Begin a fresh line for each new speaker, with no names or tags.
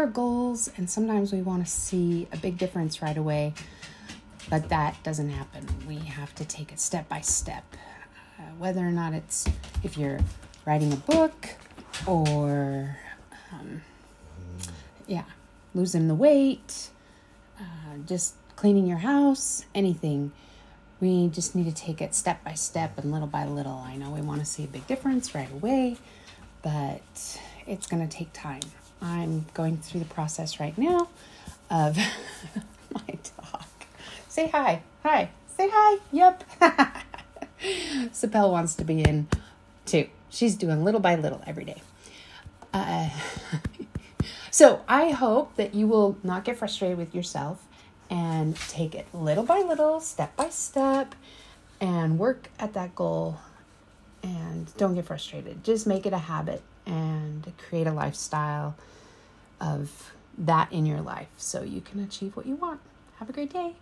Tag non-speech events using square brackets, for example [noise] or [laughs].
our goals, and sometimes we want to see a big difference right away, but that doesn't happen. We have to take it step by step. Uh, whether or not it's if you're writing a book or, um, yeah, losing the weight, uh, just cleaning your house, anything. We just need to take it step by step and little by little. I know we want to see a big difference right away, but it's going to take time. I'm going through the process right now of [laughs] my dog. Say hi. Hi. Say hi. Yep. [laughs] Sapel wants to be in too. She's doing little by little every day. Uh, [laughs] so I hope that you will not get frustrated with yourself and take it little by little, step by step, and work at that goal. And don't get frustrated. Just make it a habit create a lifestyle of that in your life so you can achieve what you want. Have a great day.